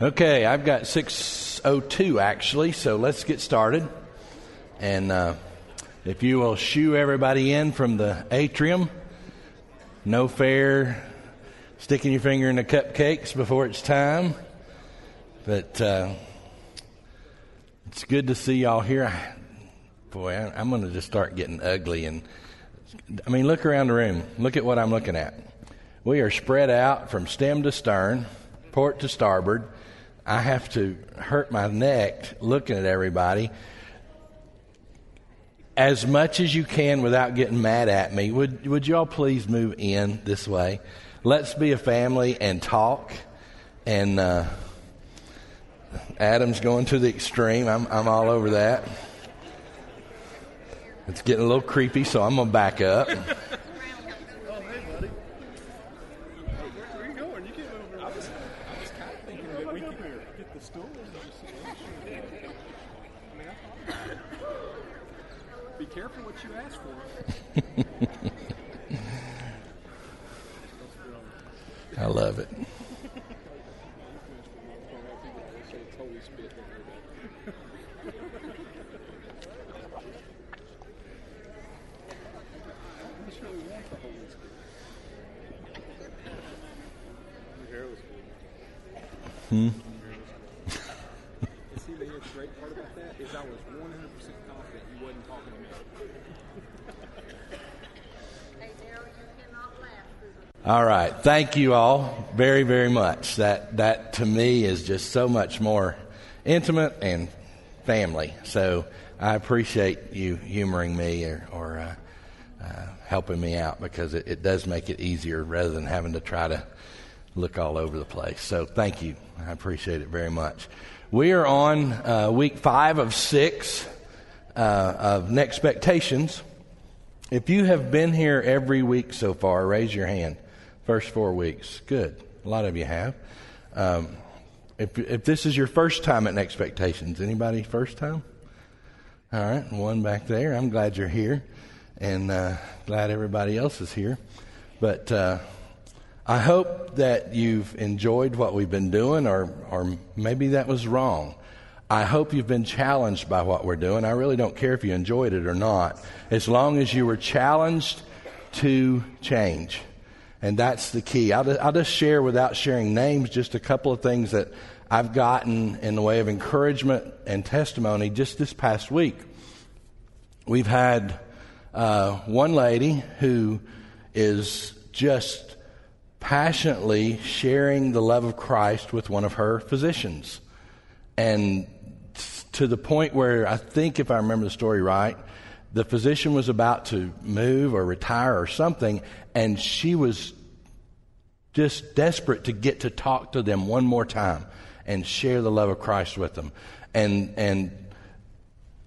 Okay, I've got 602 actually, so let's get started. And uh, if you will shoo everybody in from the atrium, no fair sticking your finger in the cupcakes before it's time. But uh, it's good to see y'all here. Boy, I, I'm going to just start getting ugly. And I mean, look around the room. Look at what I'm looking at. We are spread out from stem to stern, port to starboard I have to hurt my neck looking at everybody as much as you can without getting mad at me. Would, would y'all please move in this way? Let's be a family and talk. And uh, Adam's going to the extreme. I'm, I'm all over that. It's getting a little creepy, so I'm going to back up. I love it. Hmm. All right. Thank you all very, very much. That, that to me is just so much more intimate and family. So I appreciate you humoring me or, or uh, uh, helping me out because it, it does make it easier rather than having to try to look all over the place. So thank you. I appreciate it very much. We are on uh, week five of six uh, of NexTpectations. If you have been here every week so far, raise your hand. First four weeks. Good. A lot of you have. Um, if, if this is your first time at NexTpectations, anybody first time? All right, one back there. I'm glad you're here, and uh, glad everybody else is here. But uh, I hope that you've enjoyed what we've been doing, or or maybe that was wrong. I hope you've been challenged by what we're doing. I really don't care if you enjoyed it or not, as long as you were challenged to change. And that's the key. I'll, I'll just share without sharing names just a couple of things that I've gotten in the way of encouragement and testimony just this past week. We've had uh, one lady who is just passionately sharing the love of Christ with one of her physicians. And to the point where I think, if I remember the story right, the physician was about to move or retire or something, and she was just desperate to get to talk to them one more time and share the love of Christ with them. And, and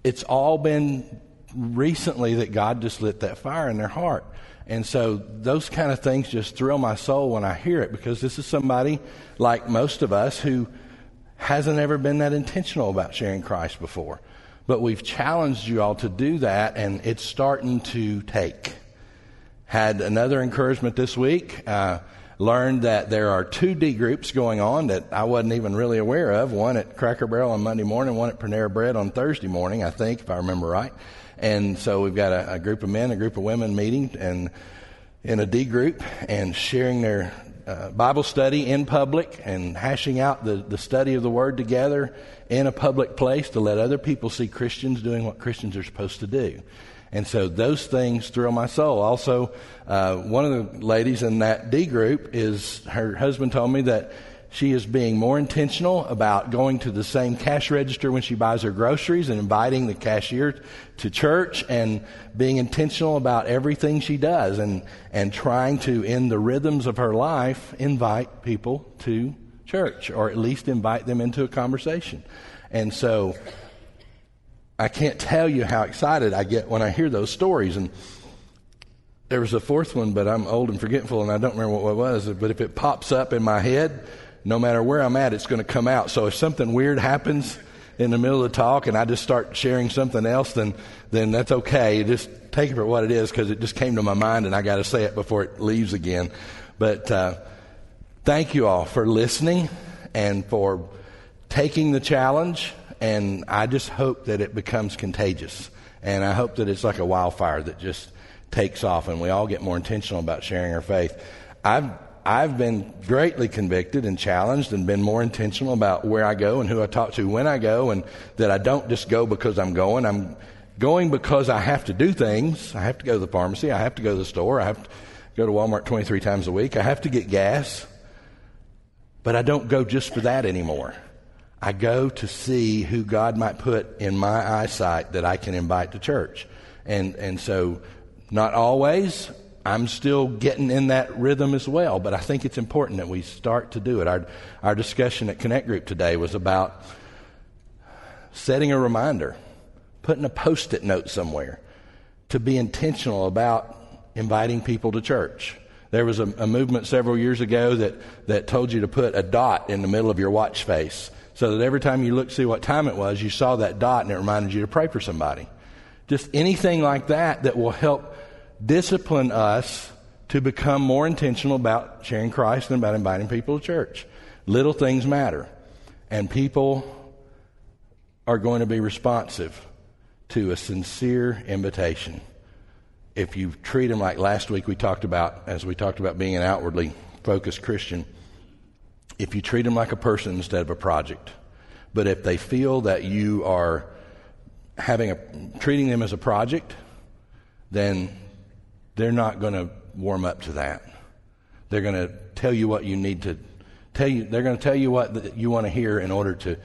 it's all been recently that God just lit that fire in their heart. And so those kind of things just thrill my soul when I hear it because this is somebody like most of us who hasn't ever been that intentional about sharing Christ before. But we've challenged you all to do that, and it's starting to take. Had another encouragement this week. Uh, learned that there are two D groups going on that I wasn't even really aware of. One at Cracker Barrel on Monday morning, one at Panera Bread on Thursday morning, I think, if I remember right. And so we've got a, a group of men, a group of women meeting and in a D group and sharing their uh, Bible study in public and hashing out the, the study of the Word together in a public place to let other people see Christians doing what Christians are supposed to do. And so those things thrill my soul. Also, uh, one of the ladies in that D group is her husband told me that she is being more intentional about going to the same cash register when she buys her groceries and inviting the cashier to church and being intentional about everything she does and, and trying to, in the rhythms of her life, invite people to church or at least invite them into a conversation. And so I can't tell you how excited I get when I hear those stories. And there was a fourth one, but I'm old and forgetful and I don't remember what it was. But if it pops up in my head, no matter where I'm at, it's going to come out. So if something weird happens in the middle of the talk and I just start sharing something else, then, then that's okay. Just take it for what it is because it just came to my mind and I got to say it before it leaves again. But uh, thank you all for listening and for taking the challenge, and I just hope that it becomes contagious. And I hope that it's like a wildfire that just takes off and we all get more intentional about sharing our faith. I've I've been greatly convicted and challenged and been more intentional about where I go and who I talk to when I go and that I don't just go because I'm going. I'm going because I have to do things. I have to go to the pharmacy. I have to go to the store. I have to go to Walmart 23 times a week. I have to get gas. But I don't go just for that anymore. I go to see who God might put in my eyesight that I can invite to church. And, and so, not always. I'm still getting in that rhythm as well, but I think it's important that we start to do it. Our, our discussion at Connect Group today was about setting a reminder, putting a post it note somewhere to be intentional about inviting people to church. There was a, a, movement several years ago that, that told you to put a dot in the middle of your watch face so that every time you looked to see what time it was, you saw that dot and it reminded you to pray for somebody. Just anything like that that will help discipline us to become more intentional about sharing Christ and about inviting people to church. Little things matter. And people are going to be responsive to a sincere invitation if you treat them like last week we talked about, as we talked about being an outwardly focused Christian, if you treat them like a person instead of a project. But if they feel that you are having a, treating them as a project, then they're not going to warm up to that. They're going to tell you what you need to tell you. They're going to tell you what you want to hear in order to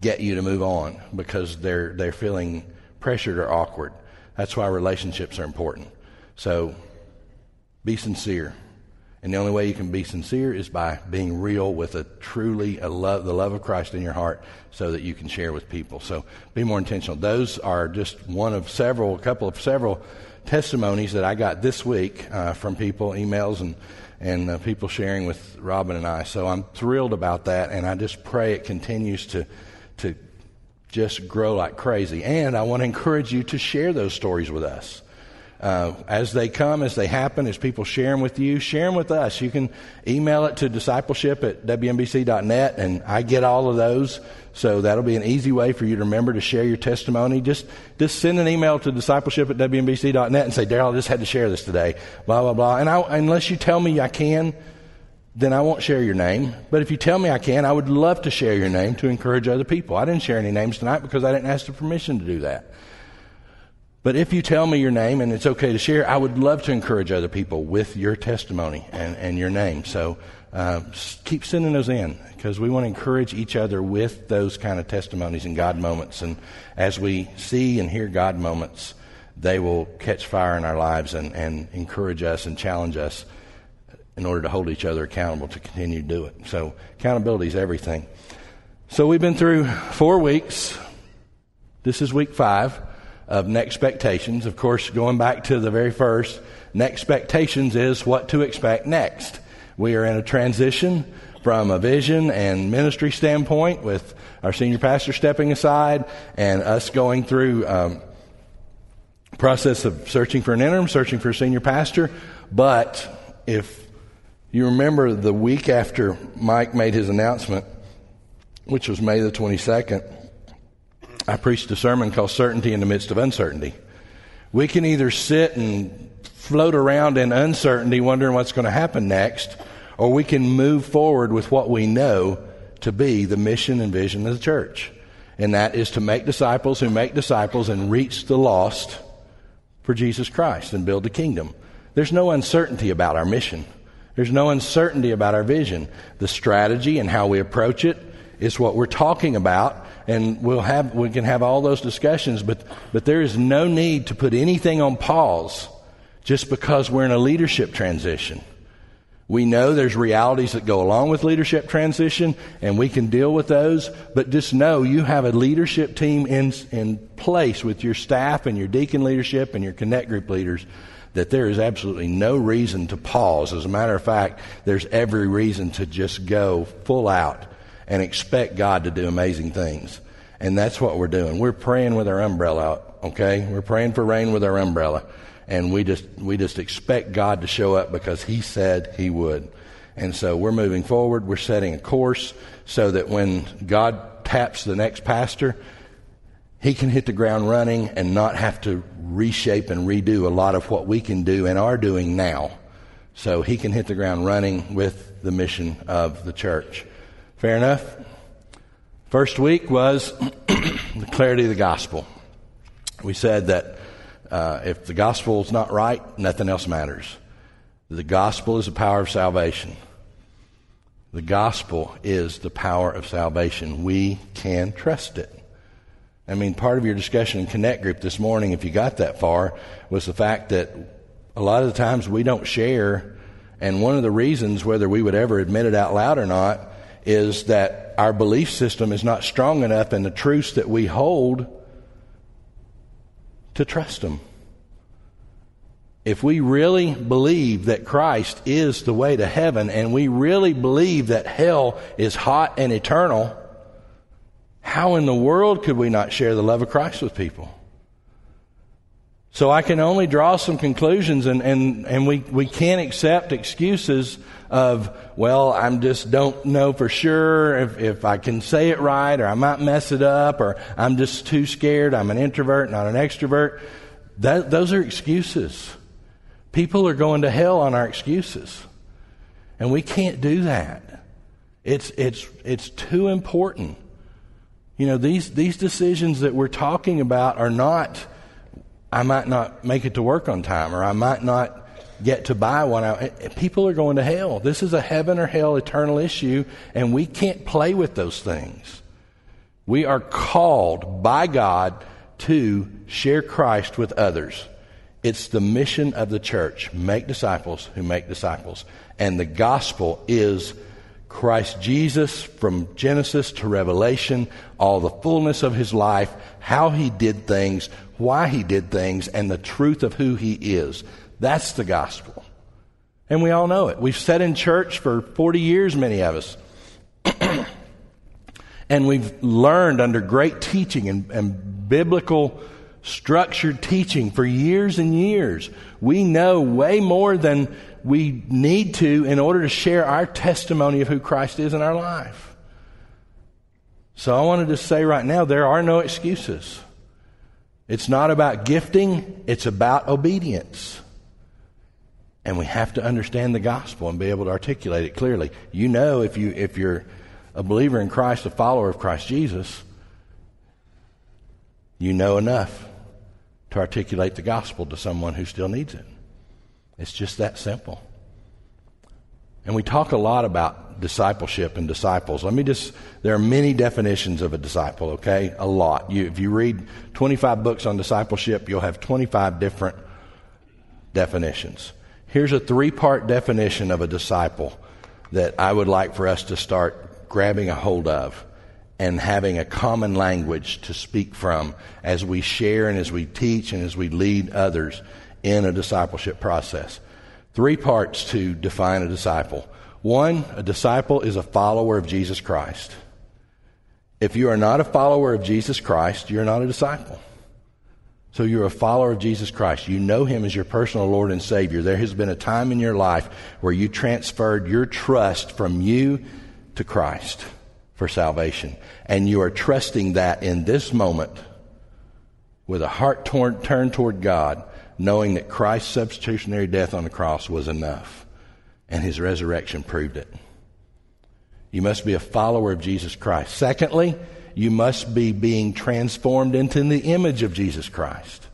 get you to move on because they're they're feeling pressured or awkward. That's why relationships are important. So be sincere. And the only way you can be sincere is by being real with a truly a love, the love of Christ in your heart so that you can share with people. So be more intentional. Those are just one of several, a couple of several testimonies that I got this week uh, from people, emails, and, and uh, people sharing with Robin and I. So I'm thrilled about that, and I just pray it continues to, to just grow like crazy. And I want to encourage you to share those stories with us. Uh, as they come, as they happen, as people share them with you, share them with us. You can email it to discipleship at WMBC.net, and I get all of those. So that'll be an easy way for you to remember to share your testimony. Just, just send an email to discipleship at WMBC.net and say, Darrell, I just had to share this today. Blah, blah, blah. And I, unless you tell me I can, then I won't share your name. But if you tell me I can, I would love to share your name to encourage other people. I didn't share any names tonight because I didn't ask the permission to do that. But if you tell me your name and it's okay to share, I would love to encourage other people with your testimony and, and your name. So uh, keep sending those in because we want to encourage each other with those kind of testimonies and God moments. And as we see and hear God moments, they will catch fire in our lives and, and encourage us and challenge us in order to hold each other accountable to continue to do it. So accountability is everything. So we've been through four weeks. This is week five of NexTpectations. Of course, going back to the very first, NexTpectations is what to expect next. We are in a transition from a vision and ministry standpoint with our senior pastor stepping aside and us going through um, process of searching for an interim, searching for a senior pastor. But if you remember the week after Mike made his announcement, which was May the 22nd, I preached a sermon called Certainty in the Midst of Uncertainty. We can either sit and float around in uncertainty, wondering what's going to happen next, or we can move forward with what we know to be the mission and vision of the church. And that is to make disciples who make disciples and reach the lost for Jesus Christ and build the kingdom. There's no uncertainty about our mission. There's no uncertainty about our vision. The strategy and how we approach it is what we're talking about, and we'll have we can have all those discussions. But but there is no need to put anything on pause just because we're in a leadership transition. We know there's realities that go along with leadership transition, and we can deal with those. But just know you have a leadership team in in place with your staff and your deacon leadership and your connect group leaders that there is absolutely no reason to pause. As a matter of fact, there's every reason to just go full out and expect God to do amazing things. And that's what we're doing. We're praying with our umbrella out, okay? We're praying for rain with our umbrella. And we just, we just expect God to show up because He said He would. And so we're moving forward. We're setting a course so that when God taps the next pastor, he can hit the ground running and not have to reshape and redo a lot of what we can do and are doing now. So he can hit the ground running with the mission of the church. Fair enough? First week was the clarity of the gospel. We said that uh, if the gospel is not right, nothing else matters. The gospel is the power of salvation. The gospel is the power of salvation. We can trust it. I mean, part of your discussion in Connect Group this morning, if you got that far, was the fact that a lot of the times we don't share, and one of the reasons, whether we would ever admit it out loud or not, is that our belief system is not strong enough in the truths that we hold to trust them. If we really believe that Christ is the way to heaven and we really believe that hell is hot and eternal, how in the world could we not share the love of Christ with people? So I can only draw some conclusions and, and, and we, we can't accept excuses of, well, I'm just don't know for sure if, if I can say it right or I might mess it up or I'm just too scared. I'm an introvert, not an extrovert. That, those are excuses. People are going to hell on our excuses. And we can't do that. It's, it's, it's too important. You know, these, these decisions that we're talking about are not, I might not make it to work on time or I might not get to buy one. Eh, people are going to hell. This is a heaven or hell eternal issue, and we can't play with those things. We are called by God to share Christ with others. It's the mission of the church make disciples who make disciples. And the gospel is Christ Jesus from Genesis to Revelation, all the fullness of his life, how he did things, why he did things, and the truth of who he is. That's the gospel. And we all know it. We've sat in church for 40 years, many of us. and we've learned under great teaching and, and biblical structured teaching for years and years. We know way more than we need to in order to share our testimony of who Christ is in our life. So I wanted to say right now there are no excuses. It's not about gifting, it's about obedience. And we have to understand the gospel and be able to articulate it clearly. You know if you if you're a believer in Christ, a follower of Christ Jesus, you know enough to articulate the gospel to someone who still needs it. It's just that simple. And we talk a lot about discipleship and disciples. Let me just, there are many definitions of a disciple, okay? A lot. You, if you read 25 books on discipleship, you'll have 25 different definitions. Here's a three part definition of a disciple that I would like for us to start grabbing a hold of and having a common language to speak from as we share and as we teach and as we lead others in a discipleship process. Three parts to define a disciple. One, a disciple is a follower of Jesus Christ. If you are not a follower of Jesus Christ, you're not a disciple. So you're a follower of Jesus Christ. You know Him as your personal Lord and Savior. There has been a time in your life where you transferred your trust from you to Christ for salvation. And you are trusting that in this moment with a heart torn, turned toward God, knowing that Christ's substitutionary death on the cross was enough and his resurrection proved it. You must be a follower of Jesus Christ. Secondly, you must be being transformed into the image of Jesus Christ.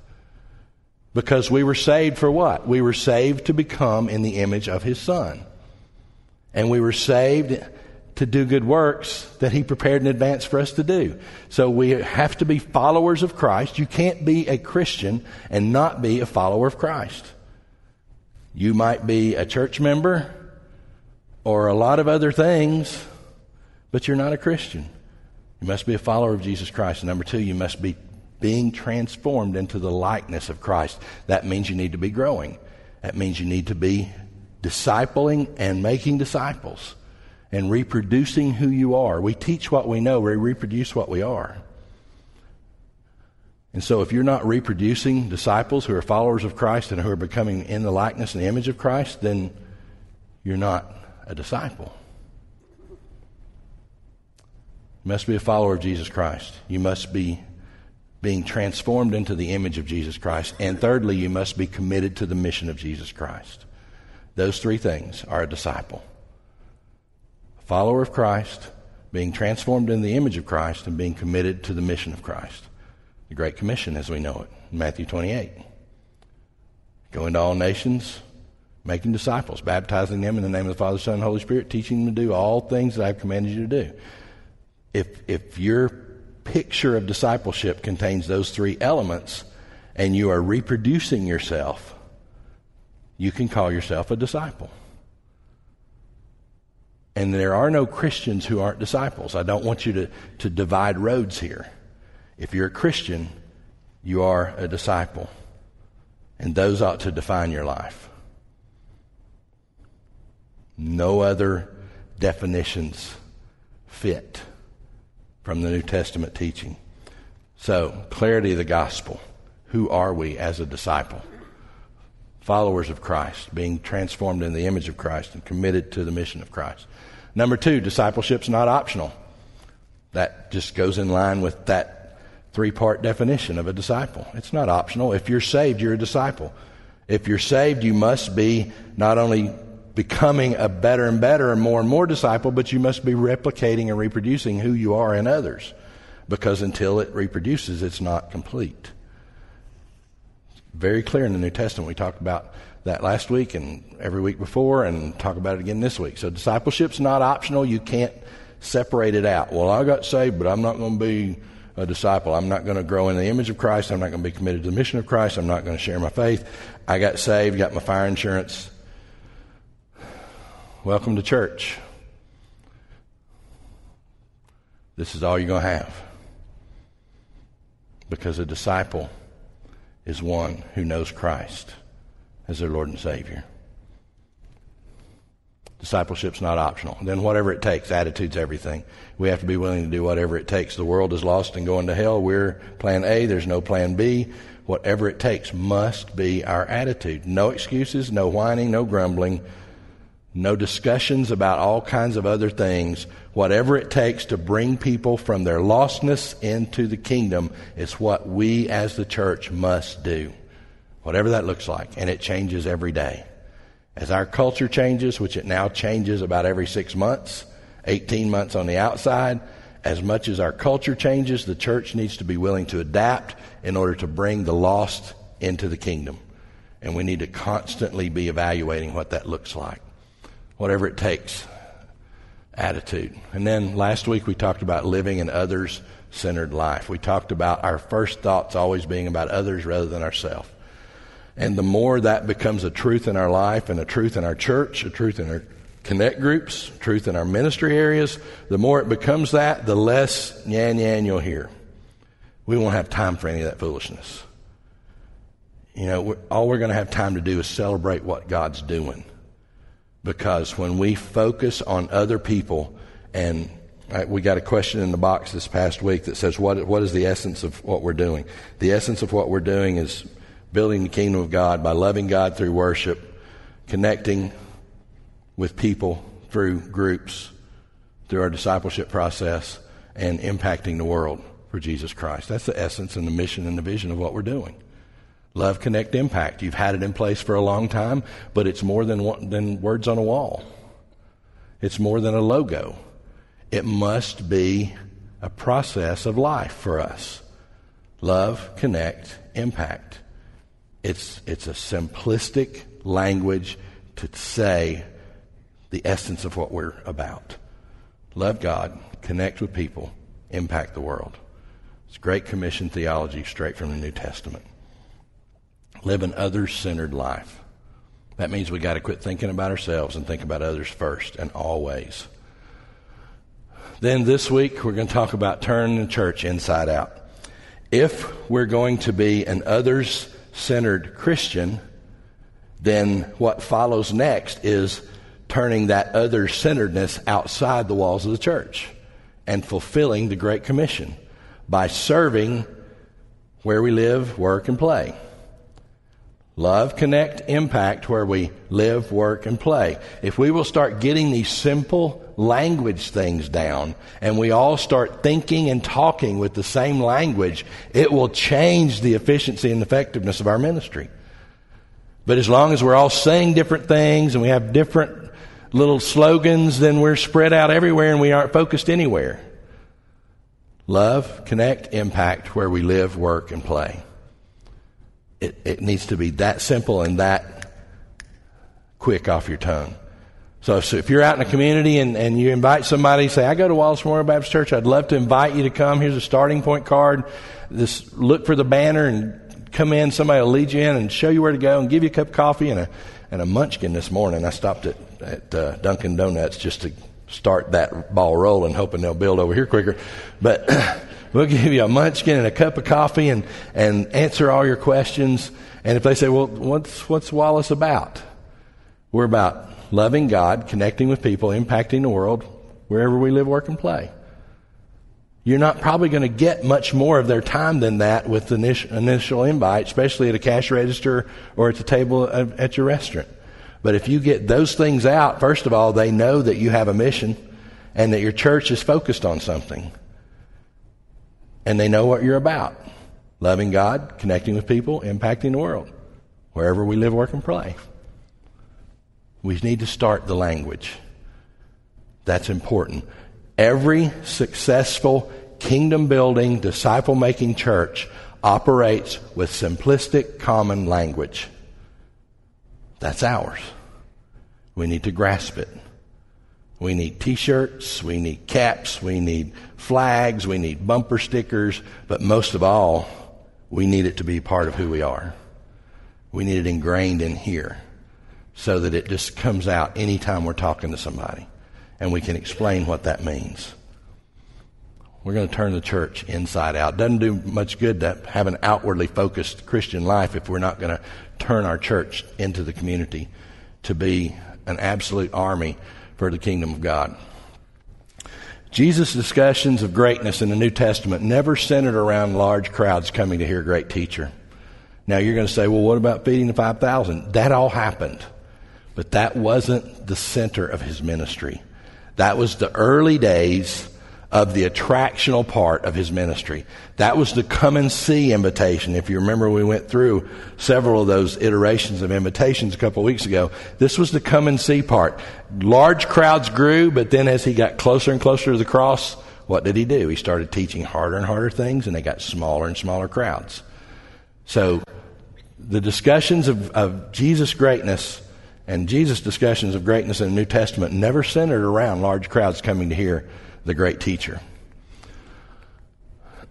Because we were saved for what? We were saved to become in the image of his son. And we were saved to do good works that He prepared in advance for us to do. So we have to be followers of Christ. You can't be a Christian and not be a follower of Christ. You might be a church member or a lot of other things, but you're not a Christian. You must be a follower of Jesus Christ. Number two, you must be being transformed into the likeness of Christ. That means you need to be growing. That means you need to be discipling and making disciples and reproducing who you are. We teach what we know, we reproduce what we are. And so, if you're not reproducing disciples who are followers of Christ and who are becoming in the likeness and the image of Christ, then you're not a disciple. You must be a follower of Jesus Christ. You must be being transformed into the image of Jesus Christ. And thirdly, you must be committed to the mission of Jesus Christ. Those three things are a disciple. A follower of Christ, being transformed in the image of Christ, and being committed to the mission of Christ. The Great Commission as we know it, Matthew 28. Go into all nations, making disciples, baptizing them in the name of the Father, Son, and Holy Spirit, teaching them to do all things that I've commanded you to do. If, if your picture of discipleship contains those three elements and you are reproducing yourself, you can call yourself a disciple. And there are no Christians who aren't disciples. I don't want you to, to divide roads here. If you're a Christian, you are a disciple. And those ought to define your life. No other definitions fit from the New Testament teaching. So, clarity of the gospel. Who are we as a disciple? Followers of Christ, being transformed in the image of Christ and committed to the mission of Christ. Number two, discipleship's not optional. That just goes in line with that three part definition of a disciple. It's not optional. If you're saved, you're a disciple. If you're saved, you must be not only becoming a better and better and more and more disciple, but you must be replicating and reproducing who you are in others. Because until it reproduces, it's not complete. Very clear in the New Testament. We talked about that last week and every week before, and talk about it again this week. So discipleship's not optional. You can't separate it out. Well, I got saved, but I'm not going to be a disciple. I'm not going to grow in the image of Christ. I'm not going to be committed to the mission of Christ. I'm not going to share my faith. I got saved, got my fire insurance. Welcome to church. This is all you're going to have. Because a disciple is one who knows Christ as their Lord and Savior. Discipleship's not optional. Then whatever it takes, attitude's everything. We have to be willing to do whatever it takes. The world is lost and going to hell. We're plan A. There's no plan B. Whatever it takes must be our attitude. No excuses, no whining, no grumbling, no discussions about all kinds of other things. Whatever it takes to bring people from their lostness into the kingdom is what we as the church must do. Whatever that looks like. And it changes every day. As our culture changes, which it now changes about every six months, 18 months on the outside, as much as our culture changes, the church needs to be willing to adapt in order to bring the lost into the kingdom. And we need to constantly be evaluating what that looks like. Whatever it takes. Attitude. And then last week we talked about living an others centered life. We talked about our first thoughts always being about others rather than ourselves. And the more that becomes a truth in our life and a truth in our church, a truth in our connect groups, truth in our ministry areas, the more it becomes that, the less yan yan you'll hear. We won't have time for any of that foolishness. You know, we're, all we're going to have time to do is celebrate what God's doing. Because when we focus on other people, and uh, we got a question in the box this past week that says, what, what is the essence of what we're doing? The essence of what we're doing is building the kingdom of God by loving God through worship, connecting with people through groups, through our discipleship process, and impacting the world for Jesus Christ. That's the essence and the mission and the vision of what we're doing. Love, connect, impact. You've had it in place for a long time, but it's more than, than words on a wall. It's more than a logo. It must be a process of life for us. Love, connect, impact. It's, it's a simplistic language to say the essence of what we're about. Love God, connect with people, impact the world. It's great commission theology straight from the New Testament. Live an others centered life. That means we got to quit thinking about ourselves and think about others first and always. Then this week, we're going to talk about turning the church inside out. If we're going to be an others centered Christian, then what follows next is turning that other centeredness outside the walls of the church and fulfilling the Great Commission by serving where we live, work, and play. Love, connect, impact where we live, work, and play. If we will start getting these simple language things down and we all start thinking and talking with the same language, it will change the efficiency and effectiveness of our ministry. But as long as we're all saying different things and we have different little slogans, then we're spread out everywhere and we aren't focused anywhere. Love, connect, impact where we live, work, and play. It, it needs to be that simple and that quick off your tongue. So, so if you're out in a community and, and you invite somebody, say, I go to Wallace Memorial Baptist Church, I'd love to invite you to come. Here's a starting point card. Just look for the banner and come in. Somebody will lead you in and show you where to go and give you a cup of coffee and a, and a munchkin this morning. I stopped at, at uh, Dunkin' Donuts just to start that ball rolling, hoping they'll build over here quicker. But We'll give you a munchkin and a cup of coffee and, and answer all your questions. And if they say, well, what's, what's Wallace about? We're about loving God, connecting with people, impacting the world wherever we live, work, and play. You're not probably going to get much more of their time than that with the initial, invite, especially at a cash register or at the table at your restaurant. But if you get those things out, first of all, they know that you have a mission and that your church is focused on something and they know what you're about loving God, connecting with people, impacting the world, wherever we live, work, and play. We need to start the language. That's important. Every successful kingdom building, disciple making church operates with simplistic common language. That's ours. We need to grasp it. We need t-shirts, we need caps, we need flags, we need bumper stickers, but most of all, we need it to be part of who we are. We need it ingrained in here so that it just comes out anytime we're talking to somebody and we can explain what that means. We're going to turn the church inside out. Doesn't do much good to have an outwardly focused Christian life if we're not going to turn our church into the community to be an absolute army for the kingdom of God. Jesus' discussions of greatness in the New Testament never centered around large crowds coming to hear a great teacher. Now you're going to say, well, what about feeding the 5,000? That all happened. But that wasn't the center of his ministry. That was the early days of the attractional part of his ministry. That was the come and see invitation. If you remember, we went through several of those iterations of invitations a couple of weeks ago. This was the come and see part. Large crowds grew, but then as he got closer and closer to the cross, what did he do? He started teaching harder and harder things, and they got smaller and smaller crowds. So the discussions of, of Jesus' greatness and Jesus' discussions of greatness in the New Testament never centered around large crowds coming to hear the great teacher.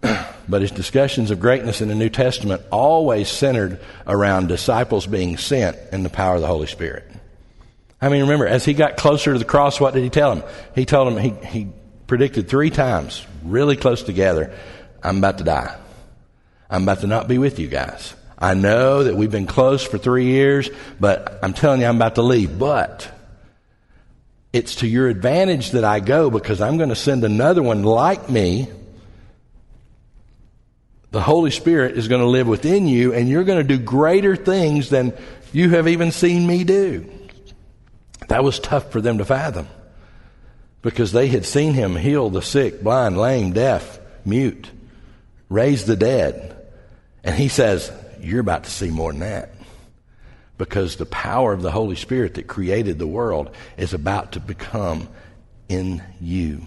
but his discussions of greatness in the New Testament always centered around disciples being sent in the power of the Holy Spirit. I mean, remember, as he got closer to the cross, what did he tell him? He told him, he, he predicted three times, really close together, I'm about to die. I'm about to not be with you guys. I know that we've been close for three years, but I'm telling you, I'm about to leave. But it's to your advantage that I go because I'm going to send another one like me. The Holy Spirit is going to live within you, and you're going to do greater things than you have even seen me do. That was tough for them to fathom because they had seen him heal the sick, blind, lame, deaf, mute, raise the dead. And he says, You're about to see more than that because the power of the Holy Spirit that created the world is about to become in you.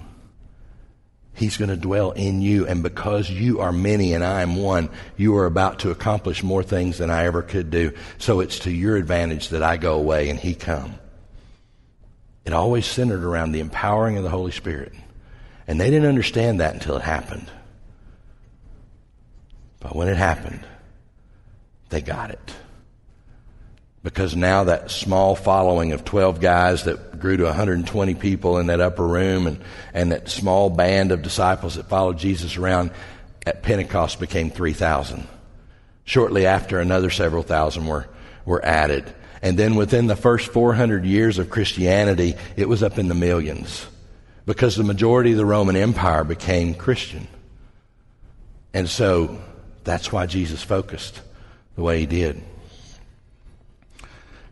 He's going to dwell in you, and because you are many and I am one, you are about to accomplish more things than I ever could do. So it's to your advantage that I go away and He come. It always centered around the empowering of the Holy Spirit. And they didn't understand that until it happened. But when it happened, they got it because now that small following of 12 guys that grew to 120 people in that upper room and, and that small band of disciples that followed Jesus around at Pentecost became 3,000. Shortly after, another several thousand were, were added. And then within the first 400 years of Christianity, it was up in the millions because the majority of the Roman Empire became Christian. And so that's why Jesus focused the way he did.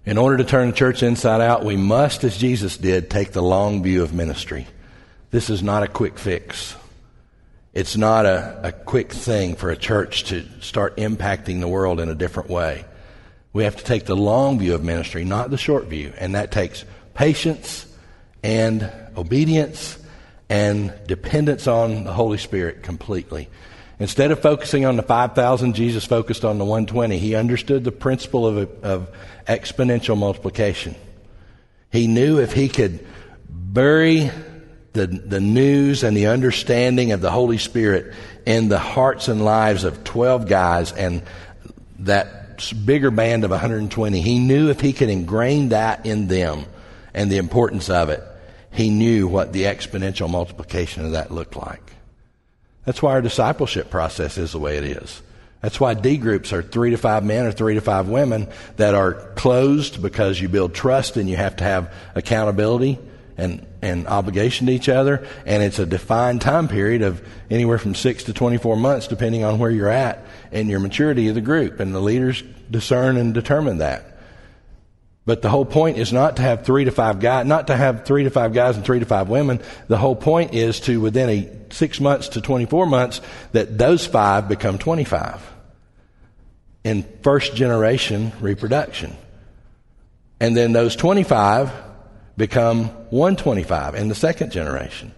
In order to turn the church inside out, we must, as Jesus did, take the long view of ministry. This is not a quick fix. It's not a, a quick thing for a church to start impacting the world in a different way. We have to take the long view of ministry, not the short view. And that takes patience and obedience and dependence on the Holy Spirit completely. Instead of focusing on the 5,000, Jesus focused on the 120. He understood the principle of, of exponential multiplication. He knew if he could bury the, the news and the understanding of the Holy Spirit in the hearts and lives of 12 guys and that bigger band of 120, he knew if he could ingrain that in them and the importance of it, he knew what the exponential multiplication of that looked like. That's why our discipleship process is the way it is. That's why D groups are three to five men or three to five women that are closed because you build trust and you have to have accountability and, and obligation to each other. And it's a defined time period of anywhere from six to 24 months, depending on where you're at and your maturity of the group. And the leaders discern and determine that. But the whole point is not to have three to five guys, not to have three to five guys and three to five women. The whole point is to, within a six months to 24 months, that those five become 25 in first generation reproduction. And then those 25 become 125 in the second generation.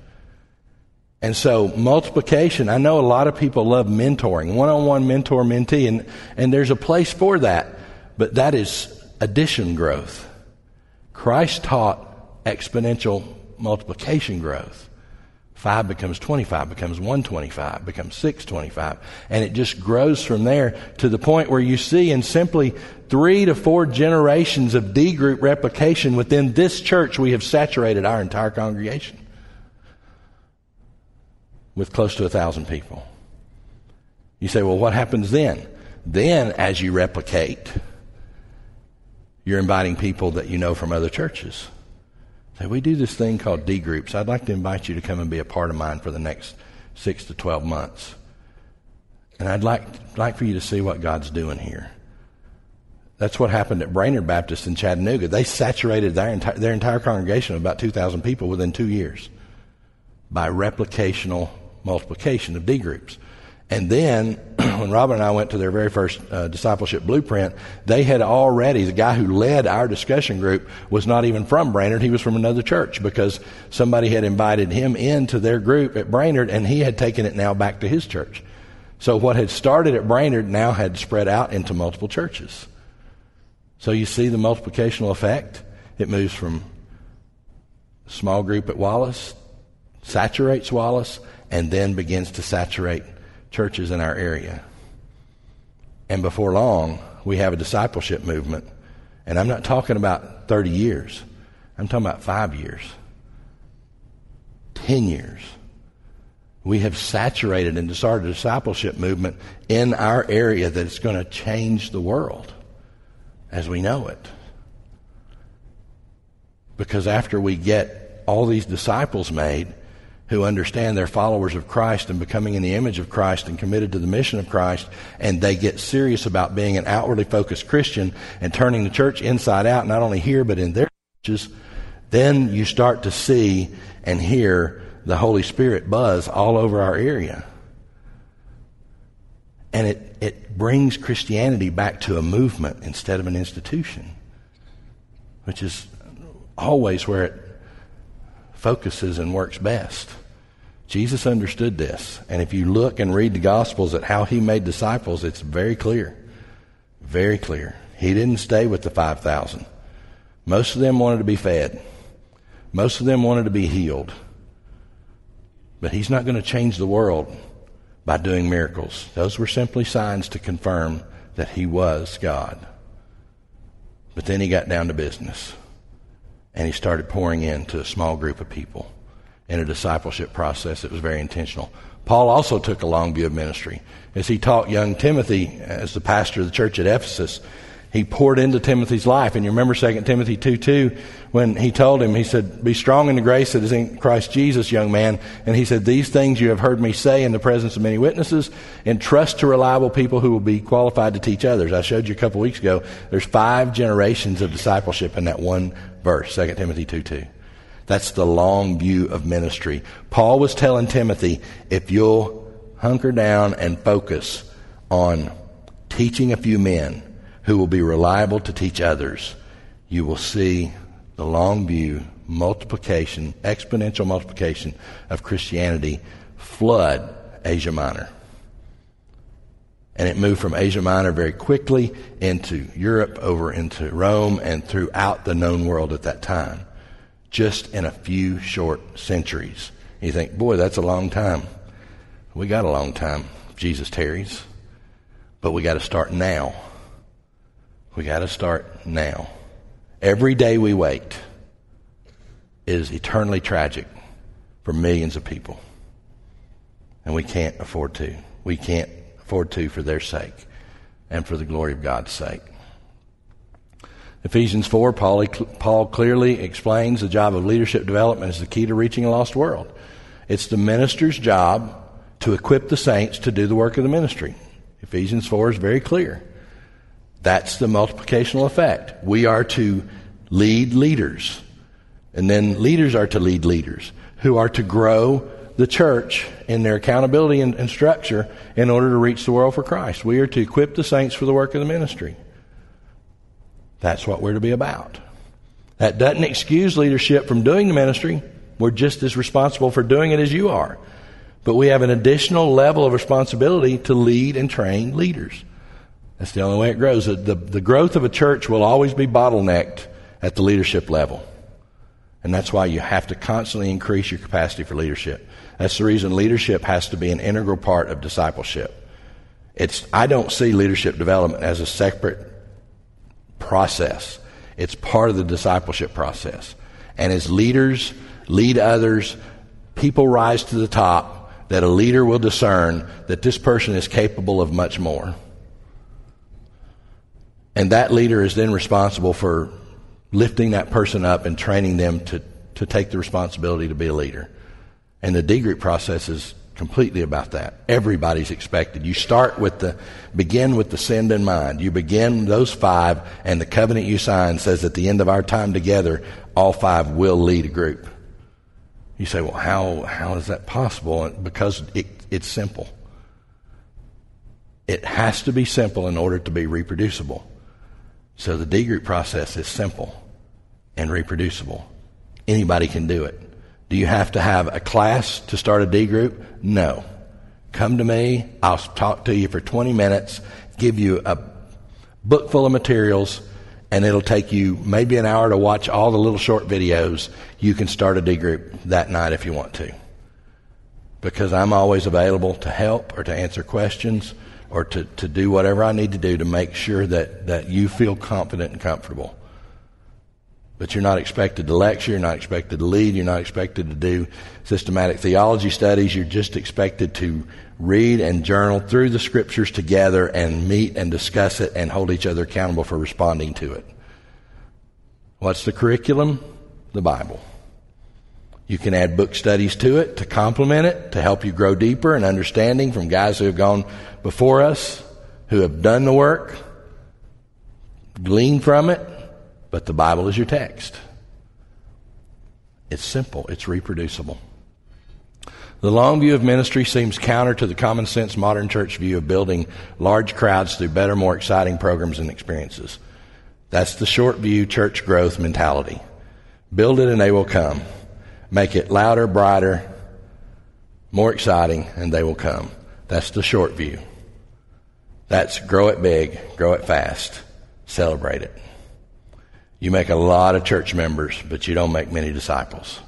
And so multiplication, I know a lot of people love mentoring, one-on-one mentor mentee, and, and there's a place for that, but that is addition growth. Christ taught exponential multiplication growth. 5 becomes 25, becomes 125, becomes 625. And it just grows from there to the point where you see in simply three to four generations of D group replication within this church, we have saturated our entire congregation with close to a thousand people. You say, well, what happens then? Then, as you replicate, you're inviting people that you know from other churches. Say, we do this thing called D groups. I'd like to invite you to come and be a part of mine for the next six to 12 months. And I'd like, like for you to see what God's doing here. That's what happened at Brainerd Baptist in Chattanooga. They saturated their entire, their entire congregation of about 2,000 people within two years by replicational multiplication of D groups. And then, when Robin and I went to their very first uh, discipleship blueprint, they had already, the guy who led our discussion group was not even from Brainerd. He was from another church because somebody had invited him into their group at Brainerd and he had taken it now back to his church. So what had started at Brainerd now had spread out into multiple churches. So you see the multiplicational effect. It moves from small group at Wallace, saturates Wallace, and then begins to saturate churches in our area. And before long, we have a discipleship movement. And I'm not talking about 30 years, I'm talking about five years, 10 years. We have saturated and started a discipleship movement in our area that's going to change the world as we know it. Because after we get all these disciples made, who understand they're followers of Christ and becoming in the image of Christ and committed to the mission of Christ, and they get serious about being an outwardly focused Christian and turning the church inside out, not only here, but in their churches, then you start to see and hear the Holy Spirit buzz all over our area. And it, it brings Christianity back to a movement instead of an institution, which is always where it focuses and works best. Jesus understood this. And if you look and read the Gospels at how he made disciples, it's very clear. Very clear. He didn't stay with the 5,000. Most of them wanted to be fed. Most of them wanted to be healed. But he's not going to change the world by doing miracles. Those were simply signs to confirm that he was God. But then he got down to business and he started pouring into a small group of people in a discipleship process that was very intentional. Paul also took a long view of ministry. As he taught young Timothy as the pastor of the church at Ephesus, he poured into Timothy's life. And you remember 2 Timothy 2 2 when he told him, he said, Be strong in the grace that is in Christ Jesus, young man. And he said, These things you have heard me say in the presence of many witnesses, and trust to reliable people who will be qualified to teach others. I showed you a couple weeks ago, there's five generations of discipleship in that one verse, 2 Timothy 2 2. That's the long view of ministry. Paul was telling Timothy, if you'll hunker down and focus on teaching a few men, who will be reliable to teach others, you will see the long view multiplication, exponential multiplication of Christianity flood Asia Minor. And it moved from Asia Minor very quickly into Europe, over into Rome, and throughout the known world at that time, just in a few short centuries. You think, boy, that's a long time. We got a long time, Jesus tarries. But we got to start now. We got to start now. Every day we wait is eternally tragic for millions of people. And we can't afford to. We can't afford to for their sake and for the glory of God's sake. Ephesians 4, Paul, Paul clearly explains the job of leadership development is the key to reaching a lost world. It's the minister's job to equip the saints to do the work of the ministry. Ephesians 4 is very clear. That's the multiplicational effect. We are to lead leaders. And then leaders are to lead leaders who are to grow the church in their accountability and, and, structure in order to reach the world for Christ. We are to equip the saints for the work of the ministry. That's what we're to be about. That doesn't excuse leadership from doing the ministry. We're just as responsible for doing it as you are. But we have an additional level of responsibility to lead and train leaders. That's the only way it grows. The, the, the growth of a church will always be bottlenecked at the leadership level. And that's why you have to constantly increase your capacity for leadership. That's the reason leadership has to be an integral part of discipleship. It's, I don't see leadership development as a separate process. It's part of the discipleship process. And as leaders lead others, people rise to the top that a leader will discern that this person is capable of much more. And that leader is then responsible for lifting that person up and training them to, to take the responsibility to be a leader. And the D group process is completely about that. Everybody's expected. You start with the, begin with the send in mind. You begin those five, and the covenant you sign says at the end of our time together, all five will lead a group. You say, well, how, how is that possible? Because it, it's simple. It has to be simple in order to be reproducible. So the D group process is simple and reproducible. Anybody can do it. Do you have to have a class to start a D group? No. Come to me. I'll talk to you for 20 minutes, give you a book full of materials, and it'll take you maybe an hour to watch all the little short videos. You can start a D group that night if you want to. Because I'm always available to help or to answer questions or to, to do whatever I need to do to make sure that, that you feel confident and comfortable. But you're not expected to lecture, you're not expected to lead, you're not expected to do systematic theology studies, you're just expected to read and journal through the scriptures together and meet and discuss it and hold each other accountable for responding to it. What's the curriculum? The Bible. You can add book studies to it to complement it, to help you grow deeper in understanding from guys who have gone before us, who have done the work, glean from it, but the Bible is your text. It's simple, it's reproducible. The long view of ministry seems counter to the common sense modern church view of building large crowds through better, more exciting programs and experiences. That's the short view church growth mentality. Build it and they will come. Make it louder, brighter, more exciting, and they will come. That's the short view. That's grow it big, grow it fast, celebrate it. You make a lot of church members, but you don't make many disciples.